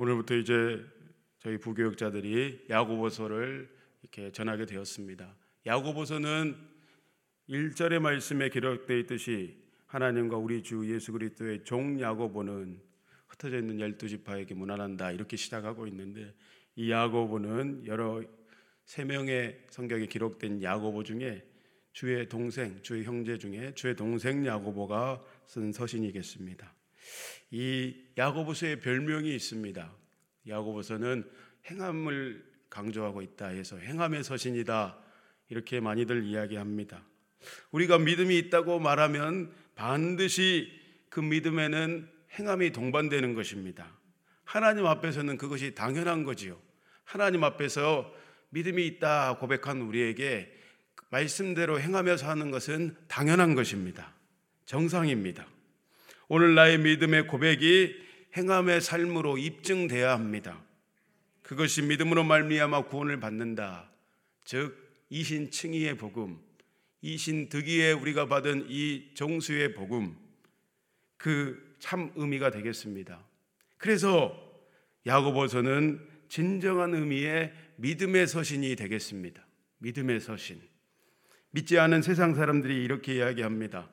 오늘부터 이제 저희 부교육자들이 야고보서를 이렇게 전하게 되었습니다. 야고보서는 1절의 말씀에 기록되어 있듯이 하나님과 우리 주 예수 그리스도의 종 야고보는 흩어져 있는 열두 지파에게 문안한다 이렇게 시작하고 있는데 이 야고보는 여러 세 명의 성경에 기록된 야고보 중에 주의 동생, 주의 형제 중에 주의 동생 야고보가 쓴 서신이겠습니다. 이 야고보서의 별명이 있습니다. 야고보서는 행함을 강조하고 있다 해서 행함의 서신이다 이렇게 많이들 이야기합니다. 우리가 믿음이 있다고 말하면 반드시 그 믿음에는 행함이 동반되는 것입니다. 하나님 앞에서는 그것이 당연한 거지요. 하나님 앞에서 믿음이 있다 고백한 우리에게 말씀대로 행하며 사는 것은 당연한 것입니다. 정상입니다. 오늘 나의 믿음의 고백이 행함의 삶으로 입증돼야 합니다. 그것이 믿음으로 말미암아 구원을 받는다. 즉 이신칭의의 복음, 이신득의에 우리가 받은 이 정수의 복음 그 참 의미가 되겠습니다. 그래서 야고보서는 진정한 의미의 믿음의 서신이 되겠습니다. 믿음의 서신. 믿지 않은 세상 사람들이 이렇게 이야기합니다.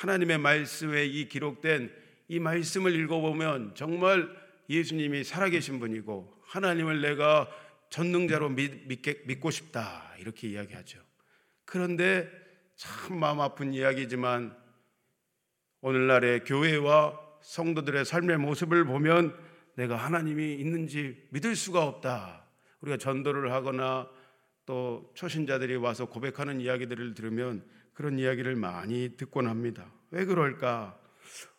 하나님의 말씀에 이 기록된 이 말씀을 읽어보면 정말 예수님이 살아계신 분이고 하나님을 내가 전능자로 믿, 믿고 싶다 이렇게 이야기하죠. 그런데 참 마음 아픈 이야기지만 오늘날의 교회와 성도들의 삶의 모습을 보면 내가 하나님이 있는지 믿을 수가 없다. 우리가 전도를 하거나 또 초신자들이 와서 고백하는 이야기들을 들으면 그런 이야기를 많이 듣곤 합니다. 왜 그럴까?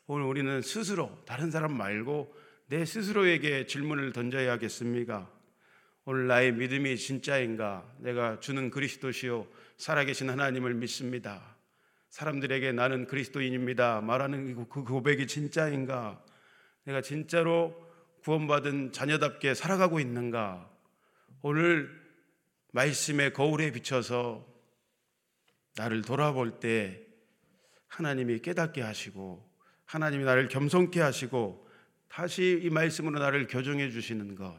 오늘 우리는 스스로 다른 사람 말고 내 스스로에게 질문을 던져야겠습니까? 오늘 나의 믿음이 진짜인가? 내가 주는 그리스도시요 살아계신 하나님을 믿습니다. 사람들에게 나는 그리스도인입니다. 말하는 그 고백이 진짜인가? 내가 진짜로 구원받은 자녀답게 살아가고 있는가? 오늘 말씀의 거울에 비춰서 나를 돌아볼 때 하나님이 깨닫게 하시고 하나님이 나를 겸손케 하시고 다시 이 말씀으로 나를 교정해 주시는 것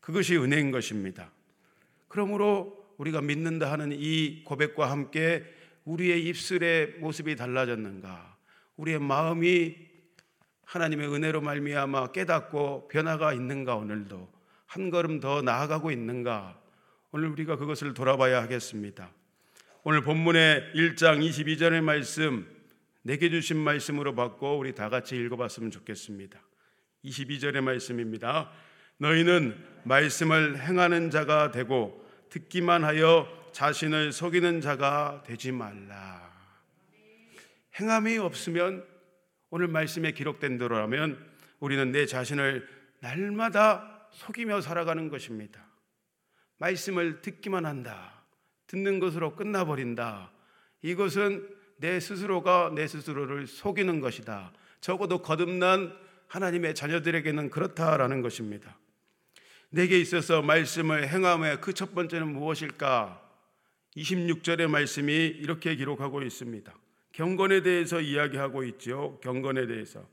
그것이 은혜인 것입니다. 그러므로 우리가 믿는다 하는 이 고백과 함께 우리의 입술의 모습이 달라졌는가? 우리의 마음이 하나님의 은혜로 말미암아 깨닫고 변화가 있는가 오늘도 한 걸음 더 나아가고 있는가? 오늘 우리가 그것을 돌아봐야 하겠습니다. 오늘 본문의 1장 22절의 말씀 내게 주신 말씀으로 받고 우리 다 같이 읽어봤으면 좋겠습니다. 22절의 말씀입니다. 너희는 말씀을 행하는 자가 되고 듣기만 하여 자신을 속이는 자가 되지 말라. 행함이 없으면 오늘 말씀에 기록된 대로라면 우리는 내 자신을 날마다 속이며 살아가는 것입니다. 말씀을 듣기만 한다. 듣는 것으로 끝나버린다. 이것은 내 스스로가 내 스스로를 속이는 것이다. 적어도 거듭난 하나님의 자녀들에게는 그렇다라는 것입니다. 내게 있어서 말씀을 행함의 그 첫 번째는 무엇일까? 26절의 말씀이 이렇게 기록하고 있습니다. 경건에 대해서 이야기하고 있죠. 경건에 대해서.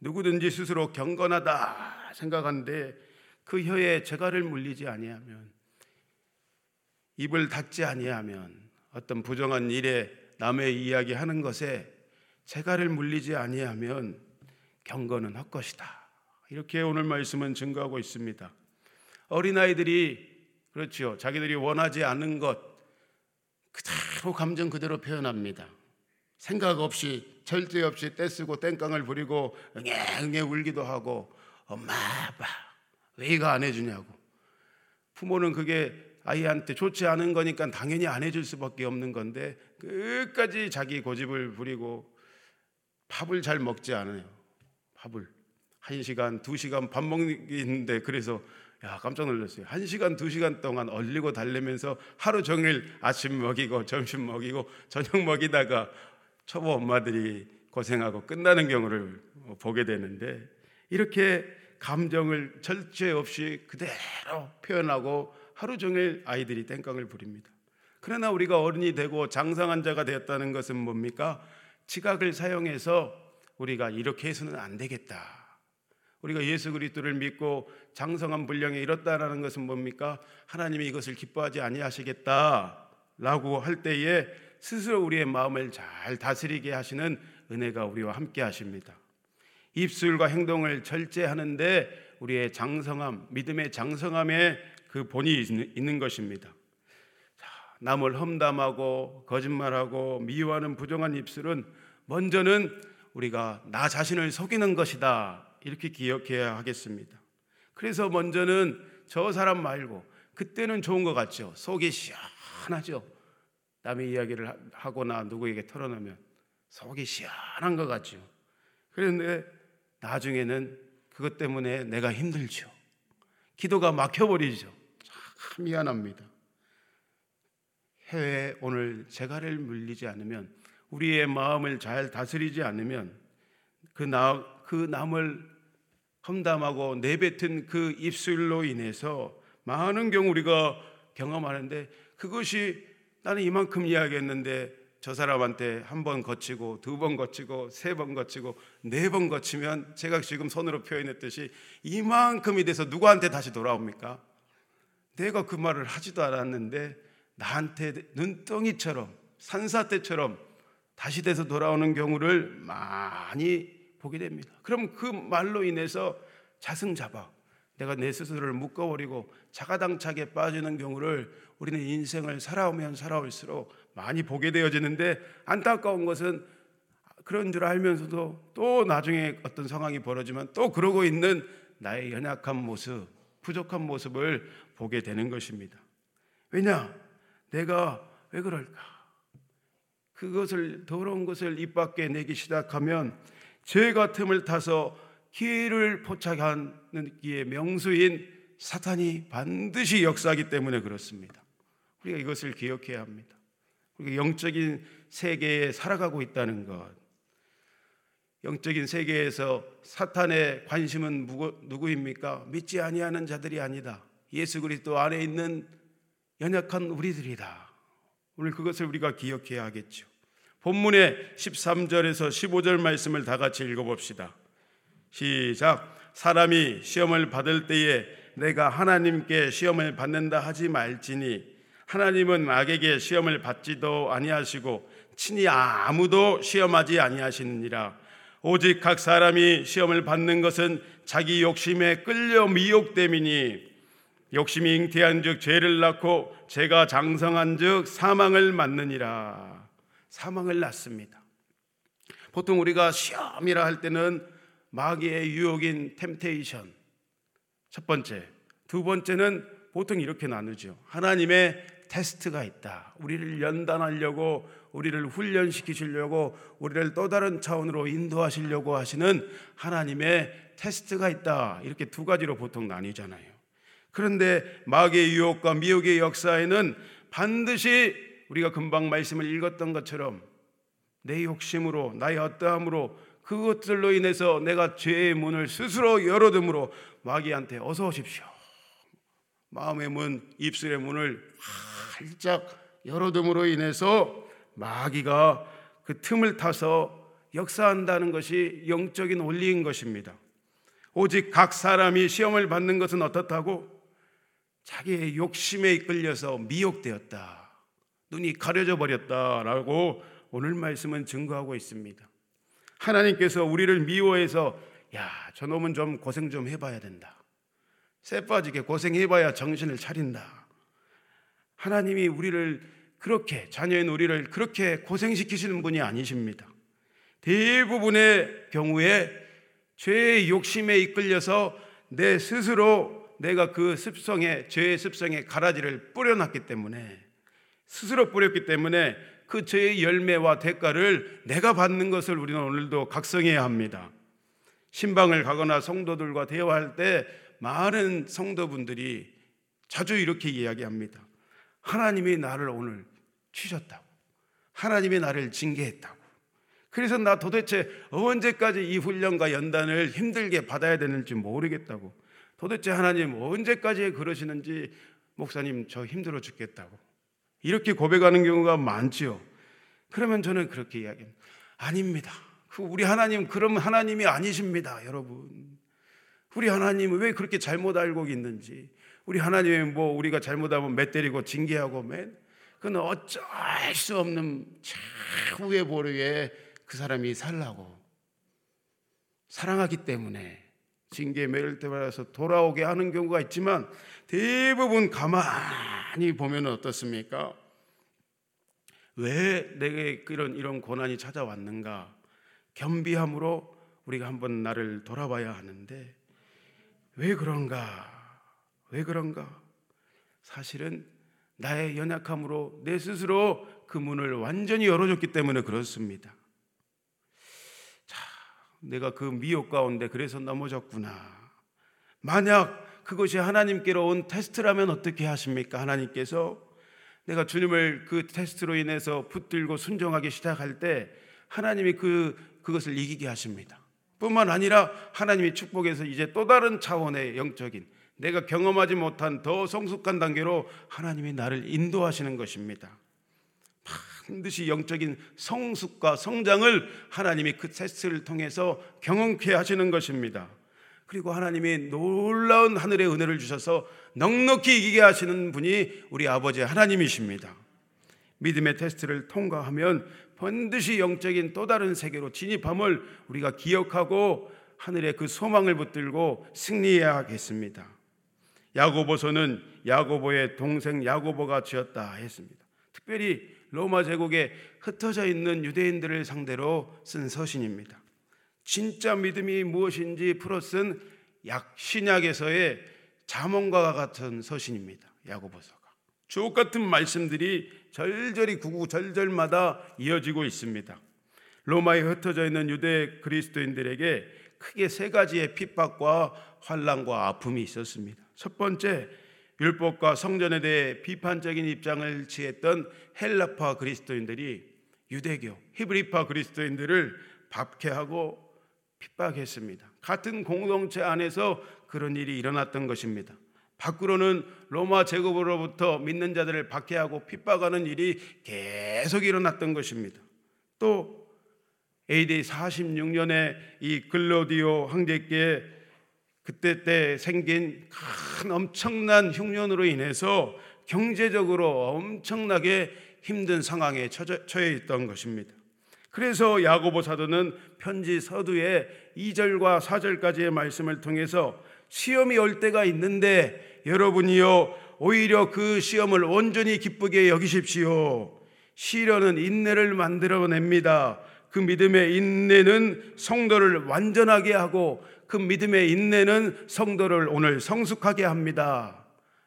누구든지 스스로 경건하다 생각하는데 그 혀에 재갈을 물리지 아니하면 입을 닫지 아니하면 어떤 부정한 일에 남의 이야기 하는 것에 재갈을 물리지 아니하면 경건은 헛것이다. 이렇게 오늘 말씀은 증거하고 있습니다. 어린아이들이 그렇죠. 자기들이 원하지 않는 것 그대로 감정 그대로 표현합니다. 생각 없이 절제 없이 떼쓰고 땡깡을 부리고 응애응애 울기도 하고 엄마 아빠 왜 이거 안 해주냐고 부모는 그게 아이한테 좋지 않은 거니까 당연히 안 해줄 수밖에 없는 건데 끝까지 자기 고집을 부리고 밥을 잘 먹지 않아요. 밥을 한 시간, 두 시간 밥 먹는데 그래서 야 깜짝 놀랐어요. 한 시간, 두 시간 동안 얼리고 달래면서 하루 종일 아침 먹이고 점심 먹이고 저녁 먹이다가 초보 엄마들이 고생하고 끝나는 경우를 보게 되는데 이렇게 감정을 절제 없이 그대로 표현하고 하루 종일 아이들이 땡깡을 부립니다. 그러나 우리가 어른이 되고 장성한 자가 되었다는 것은 뭡니까? 지각을 사용해서 우리가 이렇게 해서는 안 되겠다. 우리가 예수 그리스도를 믿고 장성한 분량에 이뤘다라는 것은 뭡니까? 하나님이 이것을 기뻐하지 아니하시겠다라고 할 때에 스스로 우리의 마음을 잘 다스리게 하시는 은혜가 우리와 함께 하십니다. 입술과 행동을 절제하는데 우리의 장성함, 믿음의 장성함에 그 본이 있는 것입니다. 남을 험담하고 거짓말하고 미워하는 부정한 입술은 먼저는 우리가 나 자신을 속이는 것이다. 이렇게 기억해야 하겠습니다. 그래서 먼저는 저 사람 말고 그때는 좋은 것 같죠. 속이 시원하죠. 남의 이야기를 하거나 누구에게 털어놓으면 속이 시원한 것 같죠. 그런데 나중에는 그것 때문에 내가 힘들죠. 기도가 막혀버리죠. 참 미안합니다. 해외 오늘 재갈을 물리지 않으면 우리의 마음을 잘 다스리지 않으면 그, 나, 그 남을 험담하고 내뱉은 그 입술로 인해서 많은 경우 우리가 경험하는데 그것이 나는 이만큼 이야기했는데 저 사람한테 한 번 거치고 두 번 거치고 세 번 거치고 네 번 거치면 제가 지금 손으로 표현했듯이 이만큼이 돼서 누구한테 다시 돌아옵니까? 내가 그 말을 하지도 않았는데 나한테 눈덩이처럼 산사태처럼 다시 돼서 돌아오는 경우를 많이 보게 됩니다. 그럼 그 말로 인해서 자승자박 내가 내 스스로를 묶어버리고 자가당착에 빠지는 경우를 우리는 인생을 살아오면 살아올수록 많이 보게 되어지는데 안타까운 것은 그런 줄 알면서도 또 나중에 어떤 상황이 벌어지면 또 그러고 있는 나의 연약한 모습, 부족한 모습을 보게 되는 것입니다. 왜냐? 내가 왜 그럴까? 그것을 더러운 것을 입 밖에 내기 시작하면 죄 같음을 타서 기회를 포착하는 기의 명수인 사탄이 반드시 역사하기 때문에 그렇습니다. 우리가 이것을 기억해야 합니다. 우리가 영적인 세계에 살아가고 있다는 것. 영적인 세계에서 사탄의 관심은 누구입니까? 믿지 아니하는 자들이 아니다. 예수 그리스도 안에 있는 연약한 우리들이다. 오늘 그것을 우리가 기억해야 하겠죠. 본문의 13절에서 15절 말씀을 다 같이 읽어봅시다. 시작. 사람이 시험을 받을 때에 내가 하나님께 시험을 받는다 하지 말지니 하나님은 악에게 시험을 받지도 아니하시고 친히 아무도 시험하지 아니하시느니라. 오직 각 사람이 시험을 받는 것은 자기 욕심에 끌려 미혹됨이니 욕심이 잉태한 즉 죄를 낳고 죄가 장성한 즉 사망을 맞느니라. 사망을 낳습니다. 보통 우리가 시험이라 할 때는 마귀의 유혹인 템테이션 첫 번째, 두 번째는 보통 이렇게 나누죠. 하나님의 테스트가 있다. 우리를 연단하려고 우리를 훈련시키시려고 우리를 또 다른 차원으로 인도하시려고 하시는 하나님의 테스트가 있다. 이렇게 두 가지로 보통 나뉘잖아요. 그런데 마귀의 유혹과 미혹의 역사에는 반드시 우리가 금방 말씀을 읽었던 것처럼 내 욕심으로 나의 어떠함으로 그것들로 인해서 내가 죄의 문을 스스로 열어둠으로 마귀한테 어서 오십시오. 마음의 문, 입술의 문을 활짝 열어둠으로 인해서 마귀가 그 틈을 타서 역사한다는 것이 영적인 원리인 것입니다. 오직 각 사람이 시험을 받는 것은 어떻다고? 자기의 욕심에 이끌려서 미혹되었다. 눈이 가려져 버렸다라고 오늘 말씀은 증거하고 있습니다. 하나님께서 우리를 미워해서 야, 저놈은 좀 고생 좀 해봐야 된다. 쇠 빠지게 고생해봐야 정신을 차린다. 하나님이 우리를 그렇게 자녀인 우리를 그렇게 고생시키시는 분이 아니십니다. 대부분의 경우에 죄의 욕심에 이끌려서 내 스스로 내가 그 습성에 죄의 습성에 가라지를 뿌려놨기 때문에 스스로 뿌렸기 때문에 그 죄의 열매와 대가를 내가 받는 것을 우리는 오늘도 각성해야 합니다. 신방을 가거나 성도들과 대화할 때 많은 성도분들이 자주 이렇게 이야기합니다. 하나님이 나를 오늘 치셨다고. 하나님이 나를 징계했다고. 그래서 나 도대체 언제까지 이 훈련과 연단을 힘들게 받아야 되는지 모르겠다고. 도대체 하나님 언제까지 그러시는지 목사님 저 힘들어 죽겠다고 이렇게 고백하는 경우가 많지요. 그러면 저는 그렇게 이야기합니다. 아닙니다. 그 우리 하나님 그럼 하나님이 아니십니다, 여러분. 우리 하나님은 왜 그렇게 잘못 알고 있는지, 우리 하나님이 뭐 우리가 잘못하면 매 때리고 징계하고 맨, 그건 어쩔 수 없는 차후의 보루에 그 사람이 살라고 사랑하기 때문에 징계 매를 때마서 돌아오게 하는 경우가 있지만 대부분 가만히 보면 어떻습니까? 왜 내게 이런 이런 고난이 찾아왔는가? 겸비함으로 우리가 한번 나를 돌아봐야 하는데 왜 그런가? 왜 그런가? 사실은 나의 연약함으로 내 스스로 그 문을 완전히 열어줬기 때문에 그렇습니다. 자, 내가 그 미혹 가운데 그래서 넘어졌구나. 만약 그것이 하나님께로 온 테스트라면 어떻게 하십니까? 하나님께서 내가 주님을 그 테스트로 인해서 붙들고 순종하기 시작할 때 하나님이 그 그것을 이기게 하십니다. 뿐만 아니라 하나님이 축복해서 이제 또 다른 차원의 영적인 내가 경험하지 못한 더 성숙한 단계로 하나님이 나를 인도하시는 것입니다. 반드시 영적인 성숙과 성장을 하나님이 그 테스트를 통해서 경험케 하시는 것입니다. 그리고 하나님이 놀라운 하늘의 은혜를 주셔서 넉넉히 이기게 하시는 분이 우리 아버지 하나님이십니다. 믿음의 테스트를 통과하면 반드시 영적인 또 다른 세계로 진입함을 우리가 기억하고 하늘의 그 소망을 붙들고 승리해야겠습니다. 야고보서는 야고보의 동생 야고보가 지었다 했습니다. 특별히 로마 제국에 흩어져 있는 유대인들을 상대로 쓴 서신입니다. 진짜 믿음이 무엇인지 풀어 쓴 약신약에서의 자문과 같은 서신입니다. 야고보서가 주옥 같은 말씀들이 절절히 구구절절마다 이어지고 있습니다. 로마에 흩어져 있는 유대 그리스도인들에게 크게 세 가지의 핍박과 환란과 아픔이 있었습니다. 첫 번째, 율법과 성전에 대해 비판적인 입장을 취했던 헬라파 그리스도인들이 유대교, 히브리파 그리스도인들을 박해하고 핍박했습니다. 같은 공동체 안에서 그런 일이 일어났던 것입니다. 밖으로는 로마 제국으로부터 믿는 자들을 박해하고 핍박하는 일이 계속 일어났던 것입니다. 또 AD 46년에 이 글로디오 황제께 그때 때 생긴 큰 엄청난 흉년으로 인해서 경제적으로 엄청나게 힘든 상황에 처해 있던 것입니다. 그래서 야고보 사도는 편지 서두에 2절과 4절까지의 말씀을 통해서 시험이 올 때가 있는데 여러분이요 오히려 그 시험을 온전히 기쁘게 여기십시오. 시련은 인내를 만들어냅니다. 그 믿음의 인내는 성도를 완전하게 하고 그 믿음의 인내는 성도를 오늘 성숙하게 합니다.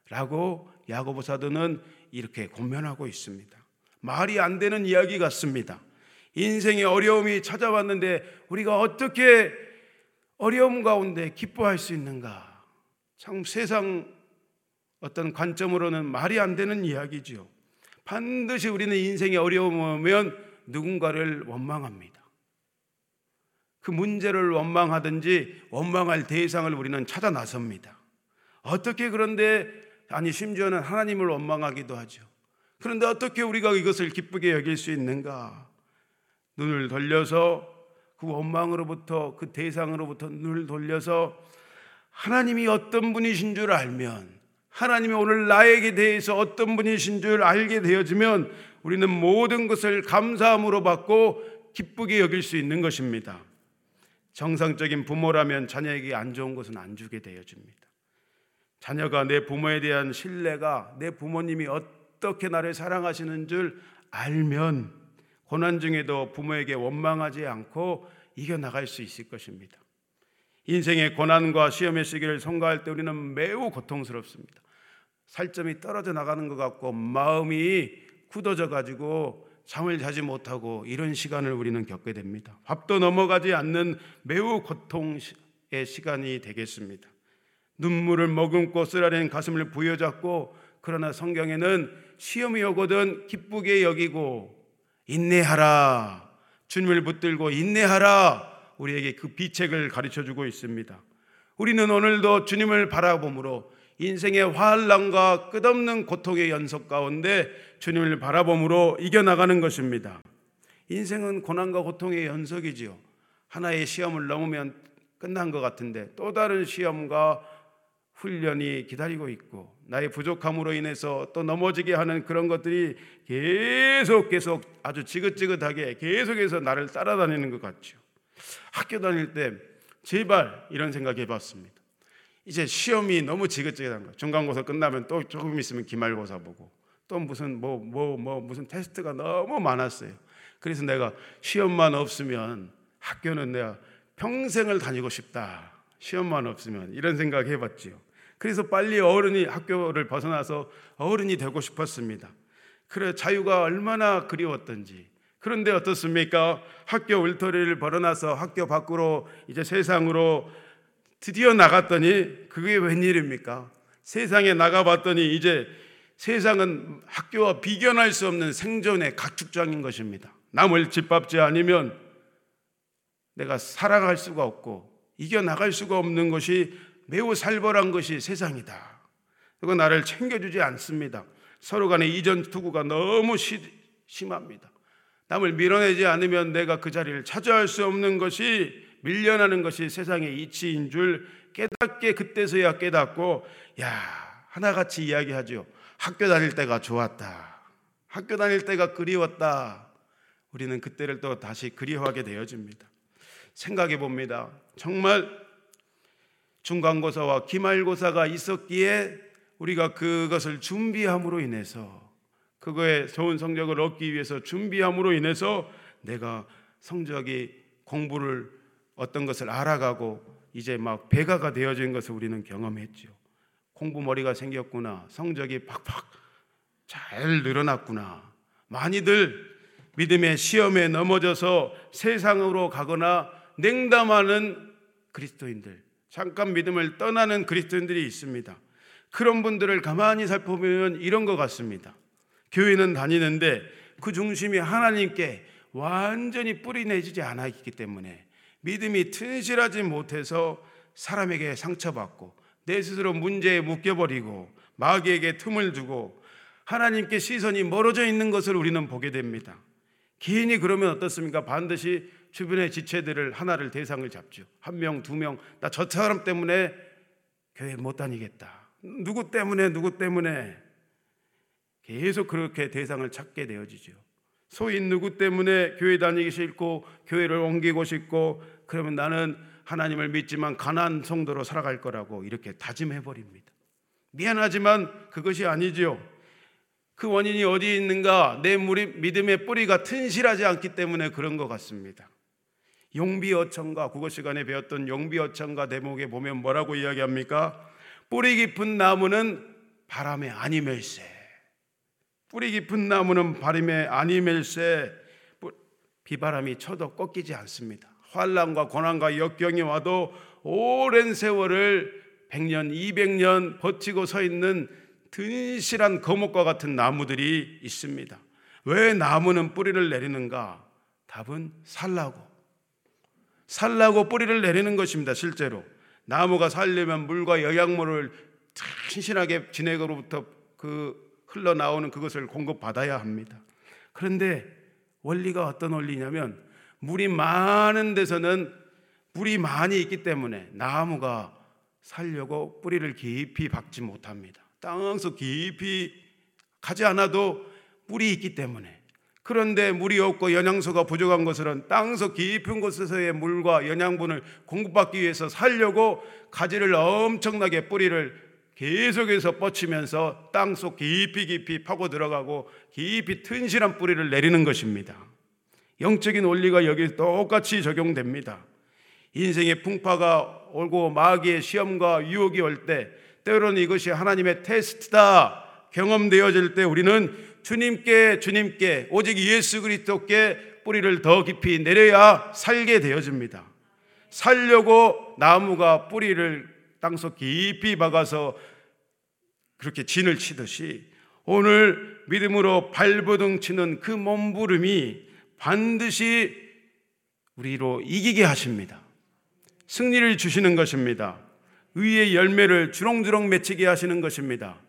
라고 야고보 사도는 이렇게 고면하고 있습니다. 말이 안 되는 이야기 같습니다. 인생의 어려움이 찾아왔는데 우리가 어떻게 어려움 가운데 기뻐할 수 있는가? 참 세상 어떤 관점으로는 말이 안 되는 이야기죠. 반드시 우리는 인생의 어려움 오면 누군가를 원망합니다. 그 문제를 원망하든지 원망할 대상을 우리는 찾아 나섭니다. 어떻게 그런데 아니 심지어는 하나님을 원망하기도 하죠. 그런데 어떻게 우리가 이것을 기쁘게 여길 수 있는가? 눈을 돌려서 그 원망으로부터 그 대상으로부터 눈을 돌려서 하나님이 어떤 분이신 줄 알면 하나님이 오늘 나에게 대해서 어떤 분이신 줄 알게 되어지면 우리는 모든 것을 감사함으로 받고 기쁘게 여길 수 있는 것입니다. 정상적인 부모라면 자녀에게 안 좋은 것은 안 주게 되어집니다. 자녀가 내 부모에 대한 신뢰가 내 부모님이 어떻게 나를 사랑하시는 줄 알면 고난 중에도 부모에게 원망하지 않고 이겨나갈 수 있을 것입니다. 인생의 고난과 시험의 시기를 통과할 때 우리는 매우 고통스럽습니다. 살점이 떨어져 나가는 것 같고 마음이 굳어져 가지고 잠을 자지 못하고 이런 시간을 우리는 겪게 됩니다. 밥도 넘어가지 않는 매우 고통의 시간이 되겠습니다. 눈물을 머금고 쓰라린 가슴을 부여잡고 그러나 성경에는 시험이 오거든 기쁘게 여기고 인내하라 주님을 붙들고 인내하라 우리에게 그 비책을 가르쳐 주고 있습니다. 우리는 오늘도 주님을 바라봄으로 인생의 환란과 끝없는 고통의 연속 가운데 주님을 바라봄으로 이겨나가는 것입니다. 인생은 고난과 고통의 연속이지요. 하나의 시험을 넘으면 끝난 것 같은데 또 다른 시험과 훈련이 기다리고 있고 나의 부족함으로 인해서 또 넘어지게 하는 그런 것들이 계속 계속 아주 지긋지긋하게 계속해서 나를 따라다니는 것 같죠. 학교 다닐 때 제발 이런 생각 해봤습니다. 이제 시험이 너무 지긋지긋한 거. 중간고사 끝나면 또 조금 있으면 기말고사 보고 또 무슨 뭐 뭐, 뭐 무슨 테스트가 너무 많았어요. 그래서 내가 시험만 없으면 학교는 내가 평생을 다니고 싶다. 시험만 없으면 이런 생각 해봤지요. 그래서 빨리 어른이 학교를 벗어나서 어른이 되고 싶었습니다. 그래 자유가 얼마나 그리웠던지. 그런데 어떻습니까? 학교 울터리를 벌어나서 학교 밖으로 이제 세상으로 드디어 나갔더니 그게 웬일입니까? 세상에 나가봤더니 이제 세상은 학교와 비견할 수 없는 생존의 가축장인 것입니다. 남을 짓밟지 않으면 내가 살아갈 수가 없고 이겨나갈 수가 없는 것이 매우 살벌한 것이 세상이다. 그리고 나를 챙겨주지 않습니다. 서로 간의 이전 투구가 너무 시, 심합니다. 남을 밀어내지 않으면 내가 그 자리를 차지할 수 없는 것이 밀려나는 것이 세상의 이치인 줄 깨닫게 그때서야 깨닫고 야 하나같이 이야기하죠. 학교 다닐 때가 좋았다. 학교 다닐 때가 그리웠다. 우리는 그때를 또 다시 그리워하게 되어집니다. 생각해 봅니다. 정말 중간고사와 기말고사가 있었기에 우리가 그것을 준비함으로 인해서 그거에 좋은 성적을 얻기 위해서 준비함으로 인해서 내가 성적이 공부를 어떤 것을 알아가고 이제 막 배가가 되어진 것을 우리는 경험했죠. 공부 머리가 생겼구나. 성적이 팍팍 잘 늘어났구나. 많이들 믿음의 시험에 넘어져서 세상으로 가거나 냉담하는 그리스도인들, 잠깐 믿음을 떠나는 그리스도인들이 있습니다. 그런 분들을 가만히 살펴보면 이런 것 같습니다. 교회는 다니는데 그 중심이 하나님께 완전히 뿌리 내지지 않아 있기 때문에 믿음이 튼실하지 못해서 사람에게 상처받고 내 스스로 문제에 묶여버리고 마귀에게 틈을 두고 하나님께 시선이 멀어져 있는 것을 우리는 보게 됩니다. 개인이 그러면 어떻습니까? 반드시 주변의 지체들을 하나를 대상을 잡죠. 한 명, 두 명, 나 저 사람 때문에 교회 못 다니겠다. 누구 때문에, 누구 때문에 계속 그렇게 대상을 찾게 되어지죠. 소위 누구 때문에 교회 다니기 싫고 교회를 옮기고 싶고 그러면 나는 하나님을 믿지만 가난 성도로 살아갈 거라고 이렇게 다짐해 버립니다. 미안하지만 그것이 아니지요. 그 원인이 어디 있는가? 내 믿음의 뿌리가 튼실하지 않기 때문에 그런 것 같습니다. 용비어천가 국어 시간에 배웠던 용비어천가 대목에 보면 뭐라고 이야기합니까? 뿌리 깊은 나무는 바람에 아니멜세. 뿌리 깊은 나무는 바람에 아니멜세. 비바람이 쳐도 꺾이지 않습니다. 환란과 고난과 역경이 와도 오랜 세월을 100년, 200년 버티고 서 있는 든실한 거목과 같은 나무들이 있습니다. 왜 나무는 뿌리를 내리는가? 답은 살라고. 살라고 뿌리를 내리는 것입니다. 실제로 나무가 살려면 물과 영양물을 신신하게 진액으로부터 그 흘러나오는 그것을 공급받아야 합니다. 그런데 원리가 어떤 원리냐면 물이 많은 데서는 물이 많이 있기 때문에 나무가 살려고 뿌리를 깊이 박지 못합니다. 땅속 깊이 가지 않아도 물이 있기 때문에 그런데 물이 없고 영양소가 부족한 것은 땅속 깊은 곳에서의 물과 영양분을 공급받기 위해서 살려고 가지를 엄청나게 뿌리를 계속해서 뻗치면서 땅속 깊이 깊이 파고 들어가고 깊이 튼실한 뿌리를 내리는 것입니다. 영적인 원리가 여기 똑같이 적용됩니다. 인생의 풍파가 오고 마귀의 시험과 유혹이 올 때 때로는 이것이 하나님의 테스트다 경험되어질 때 우리는 주님께 주님께 오직 예수 그리스도께 뿌리를 더 깊이 내려야 살게 되어집니다. 살려고 나무가 뿌리를 땅속 깊이 박아서 그렇게 진을 치듯이 오늘 믿음으로 발버둥 치는 그 몸부림이 반드시 우리로 이기게 하십니다. 승리를 주시는 것입니다. 의의 열매를 주렁주렁 맺히게 하시는 것입니다.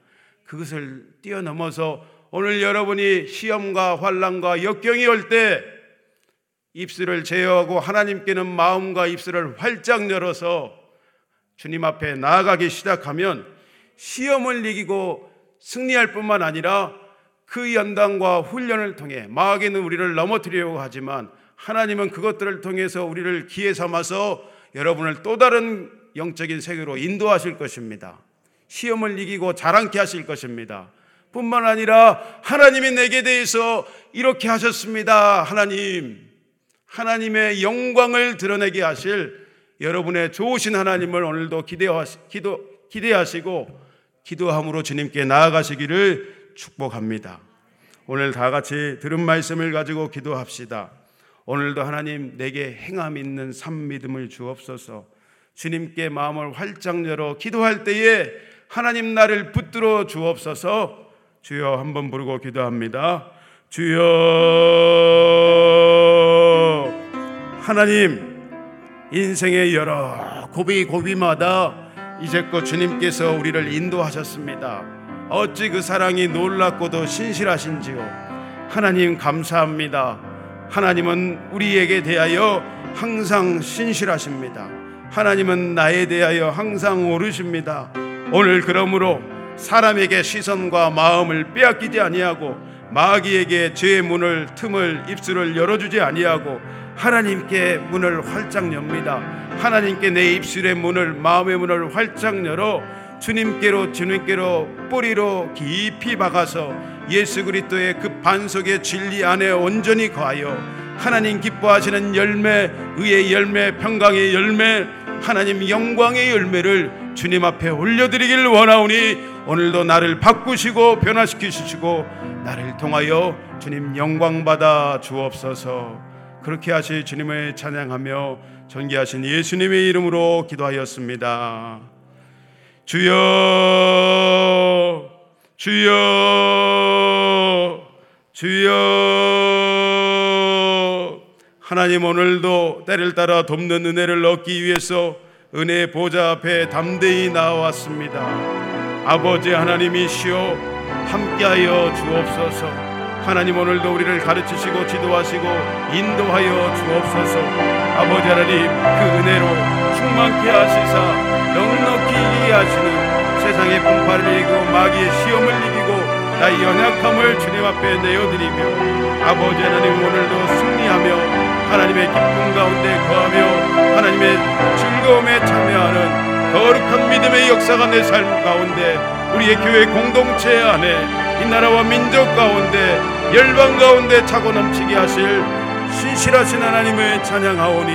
그것을 뛰어넘어서 오늘 여러분이 시험과 환란과 역경이 올 때 입술을 제어하고 하나님께는 마음과 입술을 활짝 열어서 주님 앞에 나아가기 시작하면 시험을 이기고 승리할 뿐만 아니라 그 연단과 훈련을 통해 마귀는 우리를 넘어뜨리려고 하지만 하나님은 그것들을 통해서 우리를 기회 삼아서 여러분을 또 다른 영적인 세계로 인도하실 것입니다. 시험을 이기고 자랑케 하실 것입니다. 뿐만 아니라 하나님이 내게 대해서 이렇게 하셨습니다. 하나님, 하나님의 영광을 드러내게 하실 여러분의 좋으신 하나님을 오늘도 기대하시, 기도, 기대하시고 기도함으로 주님께 나아가시기를 축복합니다. 오늘 다 같이 들은 말씀을 가지고 기도합시다. 오늘도 하나님 내게 행함 있는 삶 믿음을 주옵소서. 주님께 마음을 활짝 열어 기도할 때에 하나님 나를 붙들어 주옵소서. 주여 한번 부르고 기도합니다. 주여 하나님 인생의 여러 고비 고비마다 이제껏 주님께서 우리를 인도하셨습니다. 어찌 그 사랑이 놀랍고도 신실하신지요. 하나님 감사합니다. 하나님은 우리에게 대하여 항상 신실하십니다. 하나님은 나에 대하여 항상 오르십니다. 오늘 그러므로 사람에게 시선과 마음을 빼앗기지 아니하고 마귀에게 죄의 문을 틈을 입술을 열어주지 아니하고 하나님께 문을 활짝 엽니다. 하나님께 내 입술의 문을 마음의 문을 활짝 열어 주님께로 주님께로 뿌리로 깊이 박아서 예수 그리스도의 그 반석의 진리 안에 온전히 거하여 하나님 기뻐하시는 열매, 의의 열매, 평강의 열매, 하나님 영광의 열매를 주님 앞에 올려드리기를 원하오니 오늘도 나를 바꾸시고 변화시키시고 나를 통하여 주님 영광 받아 주옵소서. 그렇게 하시 주님을 찬양하며 전개하신 예수님의 이름으로 기도하였습니다. 주여, 주여, 주여. 하나님 오늘도 때를 따라 돕는 은혜를 얻기 위해서 은혜 보좌 앞에 담대히 나왔습니다. 아버지 하나님이시여 함께하여 주옵소서. 하나님 오늘도 우리를 가르치시고 지도하시고 인도하여 주옵소서. 아버지 하나님 그 은혜로 충만케 하시사 넉넉히 이기게 하시는 세상의 풍파를 이기고 마귀의 시험을 이기고 나의 연약함을 주님 앞에 내어드리며 아버지 하나님 오늘도 승리하며 하나님의 기쁨 가운데 거하며 하나님의 즐거움에 참여하는 거룩한 믿음의 역사가 내 삶 가운데 우리의 교회 공동체 안에 이 나라와 민족 가운데 열방 가운데 차고 넘치게 하실 신실하신 하나님을 찬양하오니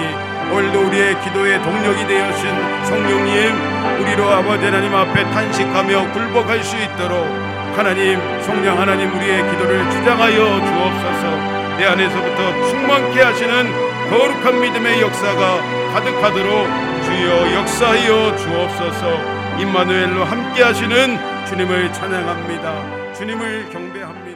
오늘도 우리의 기도의 동력이 되어신 성령님 우리로 아버지 하나님 앞에 탄식하며 굴복할 수 있도록 하나님 성령 하나님 우리의 기도를 주장하여 주옵소서 내 안에서부터 충만케 하시는 거룩한 믿음의 역사가 가득하도록 주여 역사하여 주옵소서 임마누엘로 함께 하시는 주님을 찬양합니다. 주님을 경배합니다.